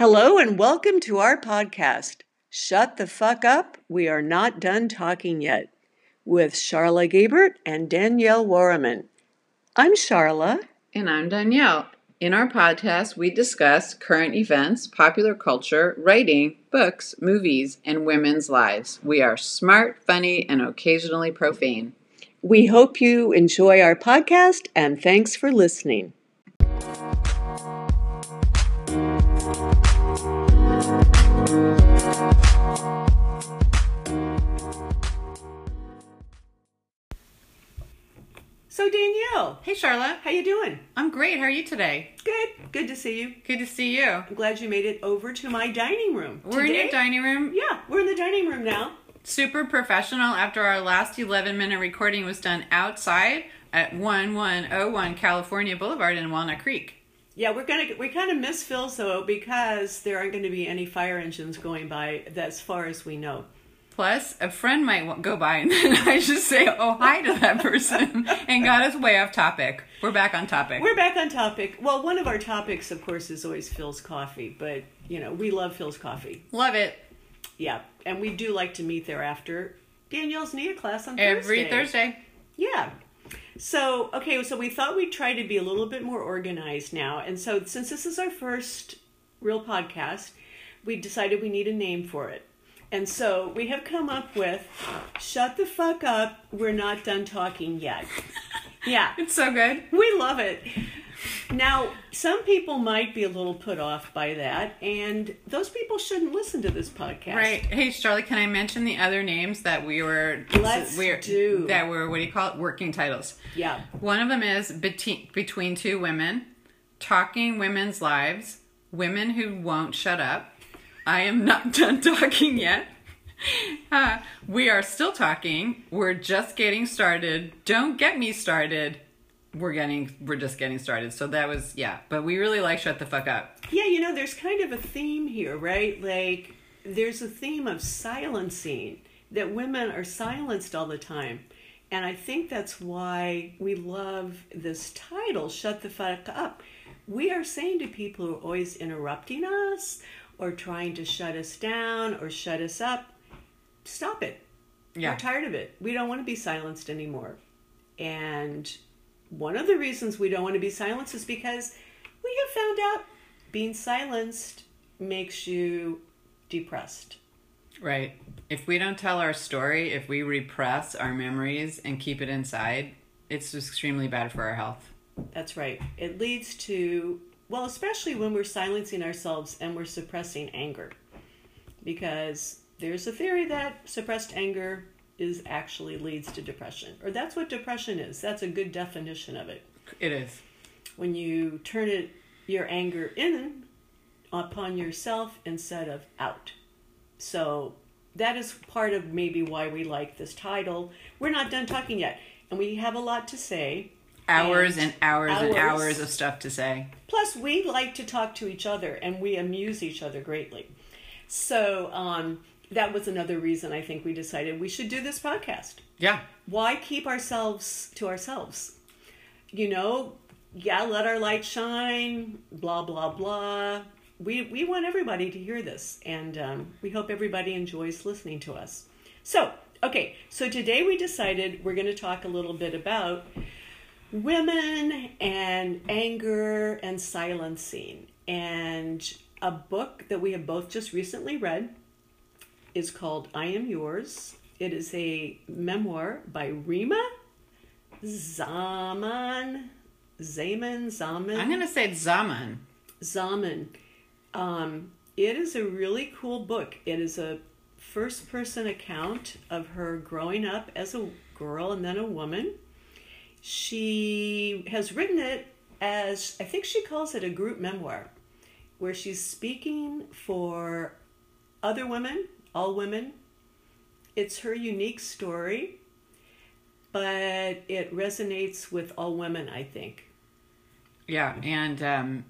Hello and welcome to our podcast, Shut the Fuck Up, We Are Not Done Talking Yet, with Charla Gabert and Danielle Warriman. I'm Charla. And I'm Danielle. In our podcast, we discuss current events, popular culture, writing, books, movies, and women's lives. We are smart, funny, and occasionally profane. We hope you enjoy our podcast and thanks for listening. So Danielle, Hey, Charla. how you doing? I'm great. How are you today? Good. Good to see you. Good to see you. I'm glad you made it over to my dining room. We're in today. your dining room. Yeah, we're in the dining room now. Super professional after our last 11 minute recording was done outside at 1101 California Boulevard in Walnut Creek. Yeah, we're gonna we kind of miss Philz though because there aren't going to be any fire engines going by as far as we know. Plus, a friend might go by and then I just say, oh, hi to that person and got us way off topic. We're back on topic. We're back on topic. Well, one of our topics, of course, is always Philz coffee, but you know we love Philz coffee. Love it. Yeah, and we do like to meet there after Danielle's NIA class on Every Thursday. Thursday. Yeah. So, okay, so we thought we'd try to be a little bit more organized now. And so, since this is our first real podcast, we decided we need a name for it. And so, we have come up with Shut the Fuck Up, We're Not Done Talking Yet. Yeah, It's so good. we love it. Now, some people might be a little put off by that, and those people shouldn't listen to this podcast. Right. Hey, Charlie, can I mention the other names that we were Let's we're, do. that were what do you call it? Working titles. Yeah. One of them is between between two women, talking women's lives, women who won't shut up. I am not done talking yet. Uh, we are still talking. We're just getting started. Don't get me started. We're getting we're just getting started. So that was yeah, but we really like shut the fuck up. Yeah, you know, there's kind of a theme here, right? Like, there's a theme of silencing, that women are silenced all the time. And I think that's why we love this title, Shut the Fuck Up. We are saying to people who are always interrupting us or trying to shut us down or shut us up, stop it. Yeah. We're tired of it. We don't want to be silenced anymore. And one of the reasons we don't want to be silenced is because we have found out being silenced makes you depressed. Right. If we don't tell our story, if we repress our memories and keep it inside, it's extremely bad for our health. That's right. It leads to, well, especially when we're silencing ourselves and we're suppressing anger. Because there's a theory that suppressed anger is actually leads to depression. Or that's what depression is. That's a good definition of it. It is. when you turn it your anger in upon yourself instead of out. So that is part of maybe why we like this title. We're not done talking yet, and we have a lot to say. Hours And and hours, and hours. hours of stuff to say. Plus, we like to talk to each other, and we amuse each other greatly. So um, that was another reason I think we decided we should do this podcast. Yeah. why keep ourselves to ourselves? You know, yeah, let our light shine, blah, blah, blah. We, we want everybody to hear this, and um, we hope everybody enjoys listening to us. So, okay, so today we decided we're going to talk a little bit about women and anger and silencing. And a book that we have both just recently read is called I Am Yours. It is a memoir by Reema Zaman. Zaman, Zaman. I'm going to say Zaman. Zaman. Um, it is a really cool book. It is a first person account of her growing up as a girl and then a woman. She has written it as, I think she calls it a group memoir, where she's speaking for other women, all women. It's her unique story, but it resonates with all women, I think. Yeah, and um,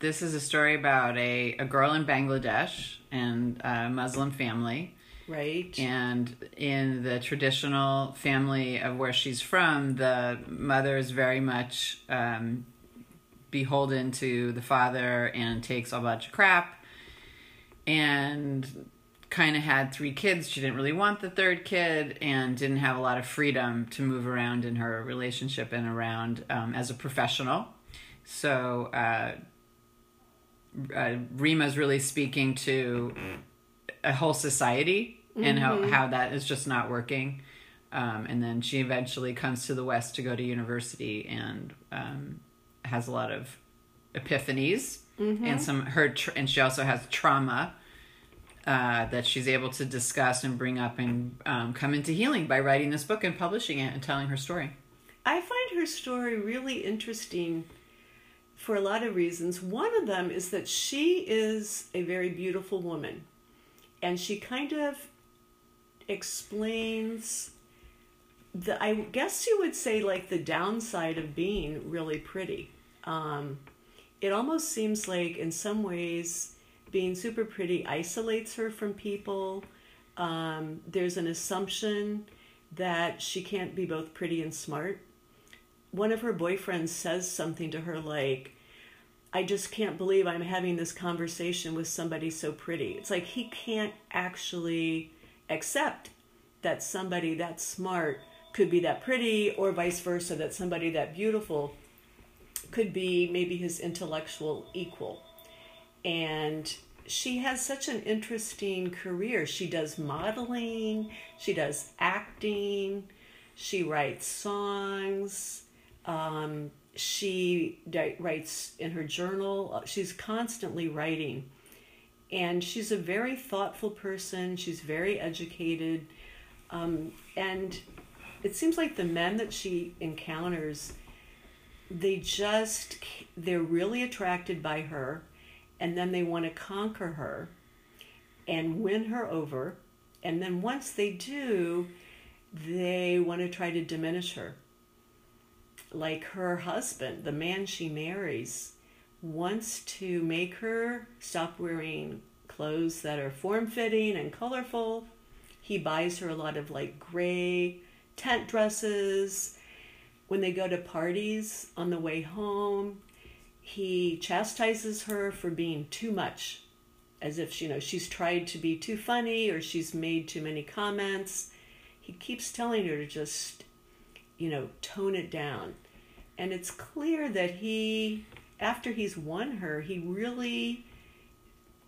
this is a story about a, a girl in Bangladesh and a Muslim family. Right? And in the traditional family of where she's from, the mother is very much um, beholden to the father and takes a bunch of crap. and kind of had three kids. She didn't really want the third kid and didn't have a lot of freedom to move around in her relationship and around um, as a professional. So uh, uh, Reema's really speaking to a whole society and how, how that is just not working. Um, and then she eventually comes to the West to go to university and um, has a lot of epiphanies and some her tr- and she also has trauma uh, that she's able to discuss and bring up and um, come into healing by writing this book and publishing it and telling her story. I find her story really interesting for a lot of reasons. One of them is that she is a very beautiful woman, and she kind of explains the I guess you would say like the downside of being really pretty. Um, it almost seems like in some ways being super pretty isolates her from people. Um, there's an assumption that she can't be both pretty and smart. One of her boyfriends says something to her like, I just can't believe I'm having this conversation with somebody so pretty. It's like he can't actually accept that somebody that smart could be that pretty, or vice versa, that somebody that beautiful could be maybe his intellectual equal. And she has such an interesting career. She does modeling, she does acting, she writes songs, um, she di- writes in her journal. She's constantly writing. And she's a very thoughtful person, she's very educated. Um, and it seems like the men that she encounters they just they're really attracted by her and then they want to conquer her and win her over and then once they do they want to try to diminish her like her husband the man she marries wants to make her stop wearing clothes that are form-fitting and colorful he buys her a lot of like gray tent dresses when they go to parties on the way home, he chastises her for being too much, as if you know she's tried to be too funny or she's made too many comments. He keeps telling her to just, you know, tone it down. And it's clear that he after he's won her, he really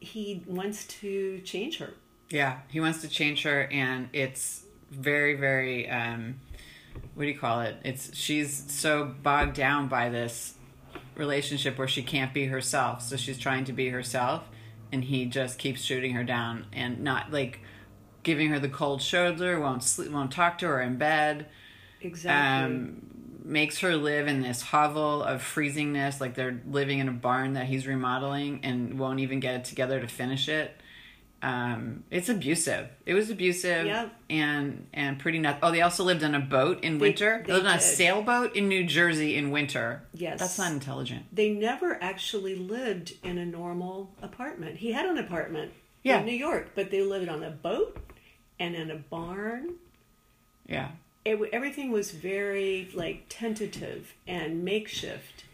he wants to change her. Yeah, he wants to change her, and it's very, very um, what do you call it? It's she's so bogged down by this relationship where she can't be herself, so she's trying to be herself, and he just keeps shooting her down and not like giving her the cold shoulder, won't sleep, won't talk to her in bed. Exactly. Um, makes her live in this hovel of freezingness, like they're living in a barn that he's remodeling, and won't even get it together to finish it. Um, it's abusive. It was abusive Yep. and and pretty nuts. Oh, they also lived on a boat in They- winter. They, they lived on a sailboat in New Jersey in winter. Yes. that's not intelligent. they never actually lived in a normal apartment. He had an apartment Yeah. in New York, but they lived on a boat and in a barn. Yeah, It, everything was very like tentative and makeshift.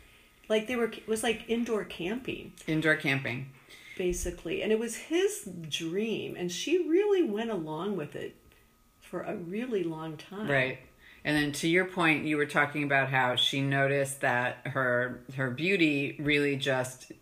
Like they were, it was like indoor camping indoor camping. basically, and it was his dream, and she really went along with it for a really long time. Right. And then to your point, you were talking about how she noticed that her her beauty really just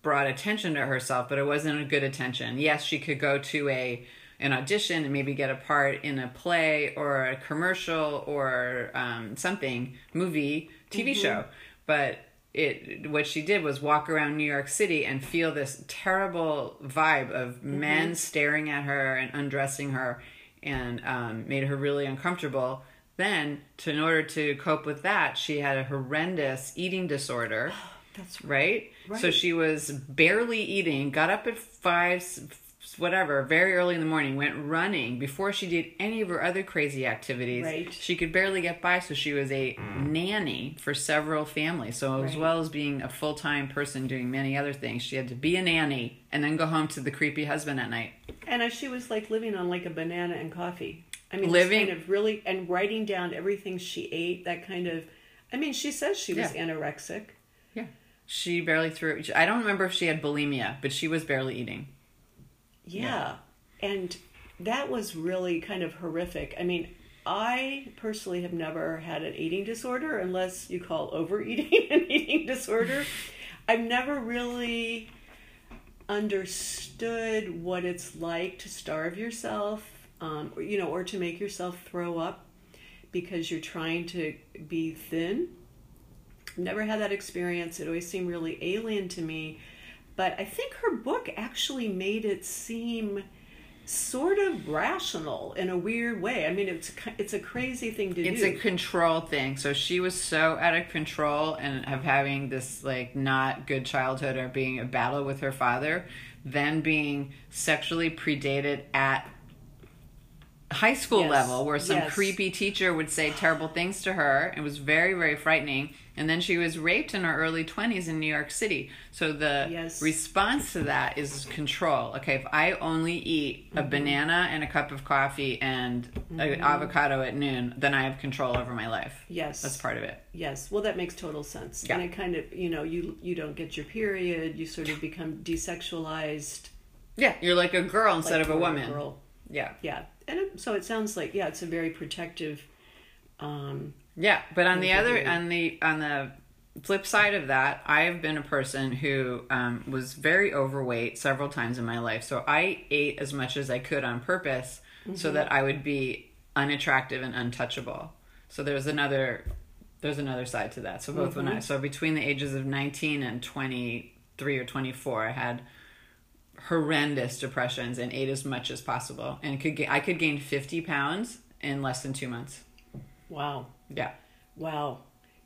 brought attention to herself, but it wasn't a good attention. Yes, she could go to a an audition and maybe get a part in a play or a commercial or um, something movie TV show, but it what she did was walk around New York City and feel this terrible vibe of men staring at her and undressing her and um, made her really uncomfortable. Then, to, in order to cope with that, she had a horrendous eating disorder, That's right? So she was barely eating, got up at five, whatever, very early in the morning, went running before she did any of her other crazy activities. Right. She could barely get by, so she was a mm. nanny for several families. So, as well as being a full time person doing many other things, she had to be a nanny and then go home to the creepy husband at night. And as she was like living on like a banana and coffee. I mean, Living- living kind of really and writing down everything she ate. That kind of. I mean, she says she was Yeah. anorexic. Yeah. She barely threw. I don't remember if she had bulimia, but she was barely eating. Yeah. And that was really kind of horrific. I mean, I personally have never had an eating disorder unless you call overeating an eating disorder. I've never really understood what it's like to starve yourself, um, or, you know, or to make yourself throw up because you're trying to be thin. Never had that experience. It always seemed really alien to me. But I think her book actually made it seem sort of rational in a weird way. I mean, it's it's a crazy thing to it's do. It's a control thing. So she was so out of control and of having this like not good childhood or being a battle with her father, then being sexually predated at high school Yes. level where some Yes. creepy teacher would say terrible things to her. It was very very frightening. And then she was raped in her early 20s in New York City. So the Yes. response to that is control. Okay, if I only eat Mm-hmm. a banana and a cup of coffee and an avocado at noon, then I have control over my life. yes, That's part of it. Yes, well, that makes total sense. Yeah. And it kind of, you know, you you don't get your period. You sort of become desexualized, Yeah, you're like a girl instead like of a woman. girl. Yeah. Yeah, and it, so it sounds like yeah, it's a very protective. Um, Yeah, but on the other on the on the flip side of that, I have been a person who um, was very overweight several times in my life. So I ate as much as I could on purpose so that I would be unattractive and untouchable. So there's another there's another side to that. So both when I so between the ages of 19 and 23 or 24, I had horrendous depressions and ate as much as possible and could ga- I could gain 50 pounds in less than 2 months. wow, Yeah. wow.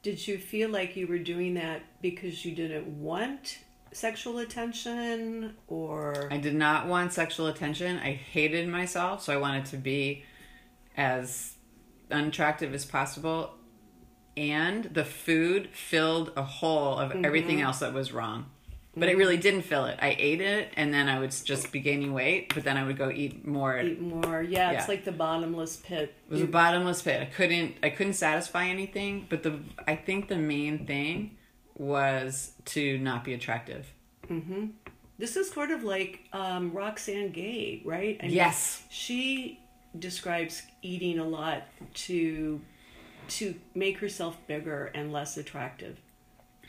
Did you feel like you were doing that because you didn't want sexual attention, or I did not want sexual attention. I hated myself, so I wanted to be as unattractive as possible. And the food filled a hole of everything mm-hmm. else that was wrong. But it really didn't fill it. I ate it, and then I would just be gaining weight, but then I would go eat more. Eat more? Yeah, it's like the bottomless pit. It was a bottomless pit. I couldn't I couldn't satisfy anything, but the I think the main thing was to not be attractive. Mm-hmm. This is sort of like um, Roxane Gay, right? I mean, Yes. She describes eating a lot to to make herself bigger and less attractive.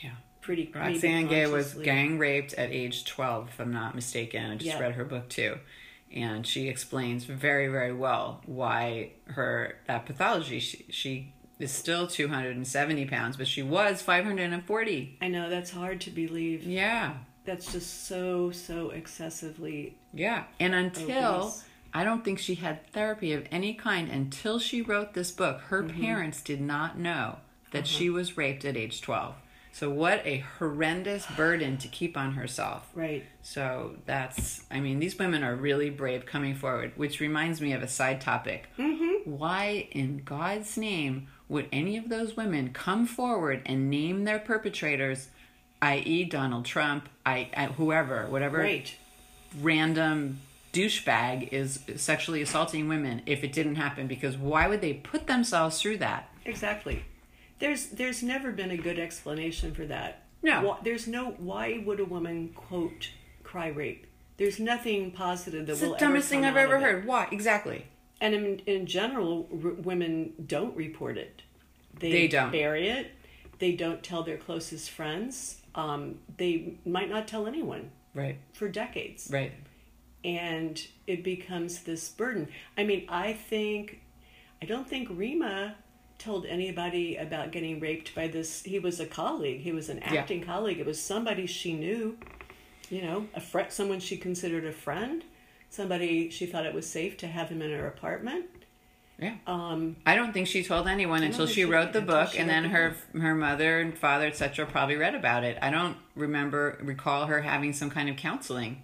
Yeah. Pretty Roxane Gay was gang raped at age 12, if I'm not mistaken. I just Yeah. read her book too. And she explains very, very well why her that pathology. She, she is still 270 pounds, but she was 540. I know that's hard to believe. Yeah. That's just so so excessively. Yeah. And until Obese. I don't think she had therapy of any kind until she wrote this book. Her Mm-hmm. parents did not know that Uh-huh. she was raped at age 12. So what a horrendous burden to keep on herself. Right. So that's, I mean, these women are really brave coming forward, which reminds me of a side topic. Mm-hmm. Why in God's name would any of those women come forward and name their perpetrators, i.e., Donald Trump, I, I whoever, whatever Right. random douchebag is sexually assaulting women if it didn't happen? Because why would they put themselves through that? Exactly. There's there's never been a good explanation for that. No. Why, there's no why would a woman quote cry rape? There's nothing positive that It's will It's the dumbest thing I've ever heard. Why? Exactly. And in, in general, r- women don't report it. They, They don't. bury it. They don't tell their closest friends. Um, they might not tell anyone Right. for decades. Right. And it becomes this burden. I mean, I think, I don't think Reema told anybody about getting raped by this. He was a colleague, he was an Yeah. acting colleague. It was somebody she knew, you know, a friend, someone she considered a friend, somebody she thought it was safe to have him in her apartment. Yeah. Um, I don't think she told anyone until she she wrote the book, and then the her her mother and father, etc., probably read about it. I don't remember recall her having some kind of counseling.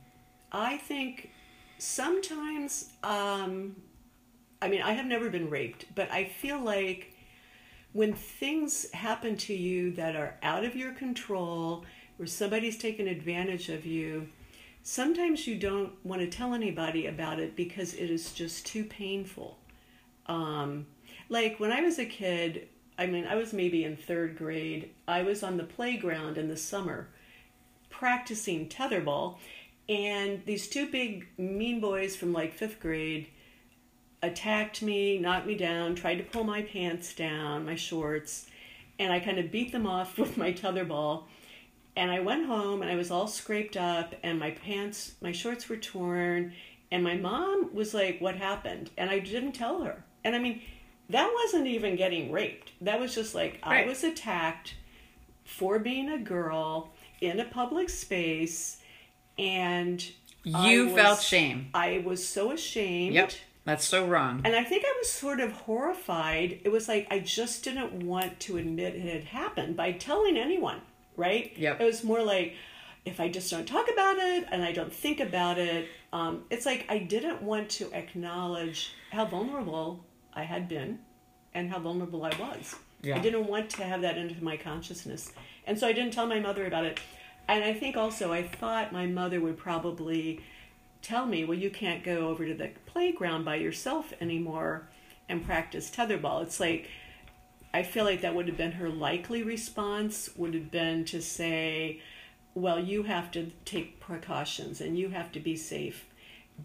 I think sometimes, um, I mean, I have never been raped, but I feel like when things happen to you that are out of your control, or somebody's taken advantage of you, sometimes you don't want to tell anybody about it because it is just too painful. Um, like when I was a kid, I mean, I was maybe in third grade, I was on the playground in the summer practicing tetherball And these two big mean boys from like fifth grade attacked me, knocked me down, tried to pull my pants down, my shorts, and I kind of beat them off with my tetherball. And I went home and I was all scraped up, and my pants, my shorts were torn. And my mom was like, What happened? And I didn't tell her. And I mean, that wasn't even getting raped. That was just like, Right. I was attacked for being a girl in a public space. And You I felt shame. I was so ashamed. Yep. That's so wrong. And I think I was sort of horrified. It was like I just didn't want to admit it had happened by telling anyone, right? Yep. It was more like if I just don't talk about it and I don't think about it, um, it's like I didn't want to acknowledge how vulnerable I had been and how vulnerable I was. Yeah. I didn't want to have that into my consciousness. And so I didn't tell my mother about it. And I think also I thought my mother would probably tell me, well, you can't go over to the playground by yourself anymore and practice tetherball. It's like, I feel like that would have been her likely response, would have been to say, well, you have to take precautions and you have to be safe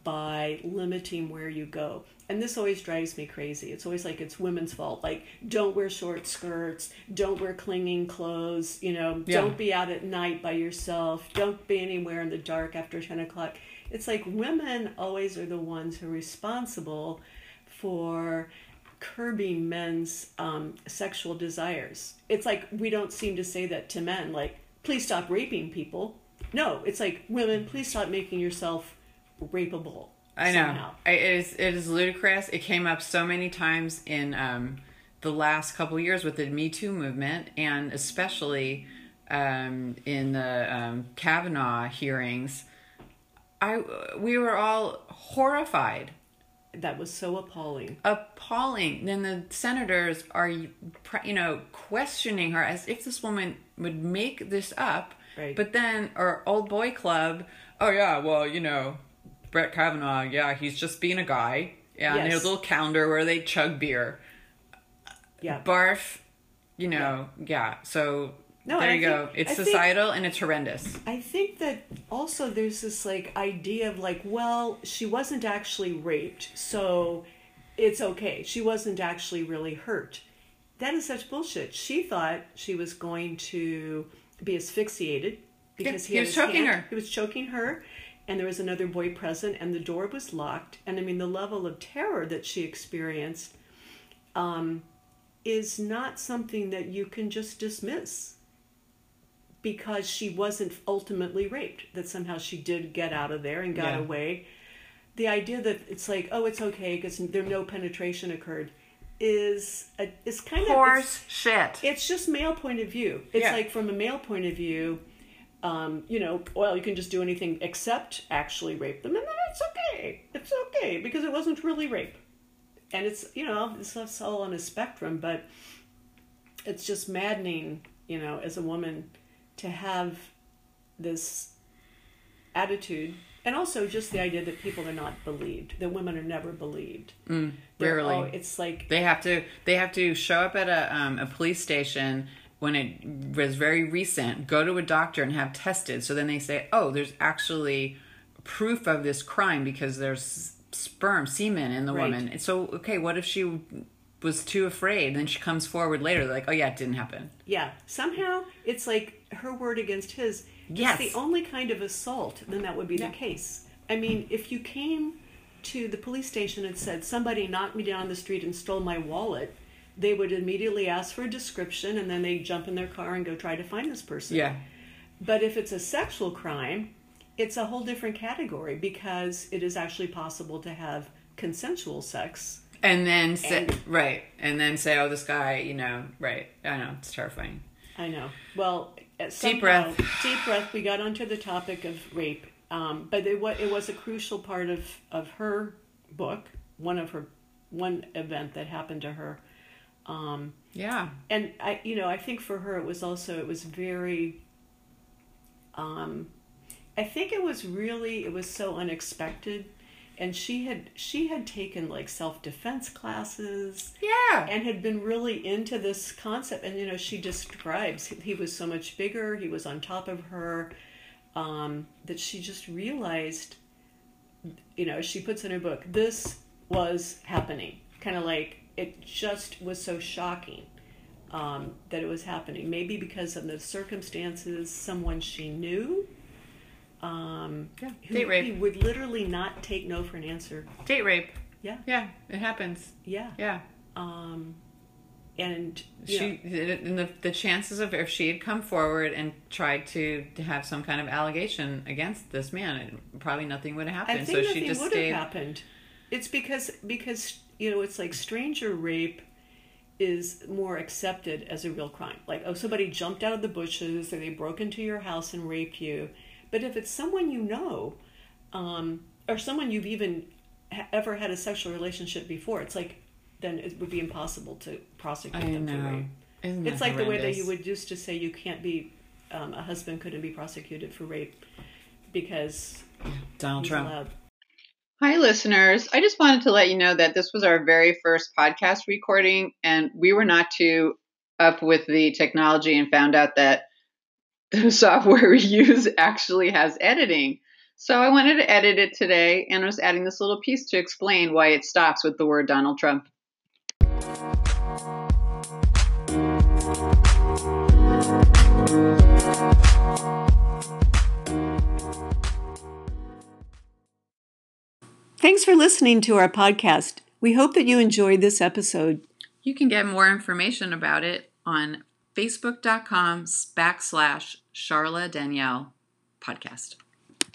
by limiting where you go. And this always drives me crazy. It's always like it's women's fault. Like, don't wear short skirts, don't wear clinging clothes, you know, Yeah. don't be out at night by yourself, don't be anywhere in the dark after 10 o'clock. It's like women always are the ones who are responsible for curbing men's um, sexual desires. It's like we don't seem to say that to men, like, please stop raping people. No, it's like, women, please stop making yourself rapeable. I know. somehow. I, it is it is ludicrous. It came up so many times in um, the last couple years with the Me Too movement, and especially um, in the um, Kavanaugh hearings. I we were all horrified, That was so appalling. appalling. Then the senators are you know questioning her as if this woman would make this up. Right. But then our old boy club. Oh yeah, well you know Brett Kavanaugh. Yeah, he's just being a guy. Yeah, and Yes. there's a little calendar where they chug beer. Yeah. Barf. You know. Yeah. so No, there you go. think- It's I think- societal and it's horrendous. I think that also there's this like idea of like, well, she wasn't actually raped, so it's okay. She wasn't actually really hurt. That is such bullshit. She thought she was going to be asphyxiated because he had was choking hand- her. He was choking her, and there was another boy present, and the door was locked. And I mean, the level of terror that she experienced um, is not something that you can just dismiss because she wasn't ultimately raped, that somehow she did get out of there and got Yeah. away. The idea that it's like, oh, it's okay because there no penetration occurred, is a, is kind of it's, Horse shit. it's just male point of view. It's Yeah. like from a male point of view, um, you know, well, you can just do anything except actually rape them, and then it's okay. It's okay because it wasn't really rape, and it's you know, it's, it's all on a spectrum, but it's just maddening, you know, as a woman to have this attitude and also just the idea that people are not believed that women are never believed Mm, rarely. all- it's like They have to they have to show up at a um, a police station when it was very recent, go to a doctor and have tested. So then they say, "Oh, there's actually proof of this crime because there's sperm, semen in the Right. woman." And so, okay, what if she was too afraid? Then she comes forward later, like, "Oh yeah, it didn't happen." Yeah, somehow it's like her word against his. Yes. It's the only kind of assault, then that would be Yeah. the case. I mean, if you came to the police station and said, somebody knocked me down the street and stole my wallet, they would immediately ask for a description and then they jump in their car and go try to find this person. Yeah, But if it's a sexual crime, it's a whole different category because it is actually possible to have consensual sex. and then say And- right, and then say, "Oh, this guy," you know, right? I know it's terrifying. I know. Well, uh, Deep breath. Deep breath. We got onto the topic of rape, um, but it was it was a crucial part of of her book. One of her one event that happened to her, um, Yeah, and I you know I think for her it was also it was very. Um, I think it was really it was so unexpected, and she had she had taken like self defense classes yeah. and had been really into this concept and you know she describes he was so much bigger he was on top of her um, that she just realized, you know, she puts in her book, this was happening. Kind of like it just was so shocking um, that it was happening. Maybe because of the circumstances, someone she knew. Um, Yeah, who, date rape. He would literally not take no for an answer. Date rape. Yeah, Yeah, it happens. yeah. Yeah. Um, and She know, and the the chances of if she had come forward and tried to, to have some kind of allegation against this man, probably nothing would have I happened. think so nothing she just would stayed. have happened. It's because because you know it's like stranger rape is more accepted as a real crime. Like oh somebody jumped out of the bushes or they broke into your house and raped you. But if it's someone you know, um, or someone you've even ha- ever had a sexual relationship before, it's like then it would be impossible to prosecute I them for know. rape. Isn't It's that like the way that you would used to say you can't be um, a husband couldn't be prosecuted for rape because Donald Trump. allowed. Hi, listeners. I just wanted to let you know that this was our very first podcast recording, and we were not too up with the technology and found out that the software we use actually has editing. So I wanted to edit it today, and I was adding this little piece to explain why it stops with the word Donald Trump. Thanks for listening to our podcast. We hope that you enjoyed this episode. You can get more information about it on facebook.com backslash Charla Danielle podcast.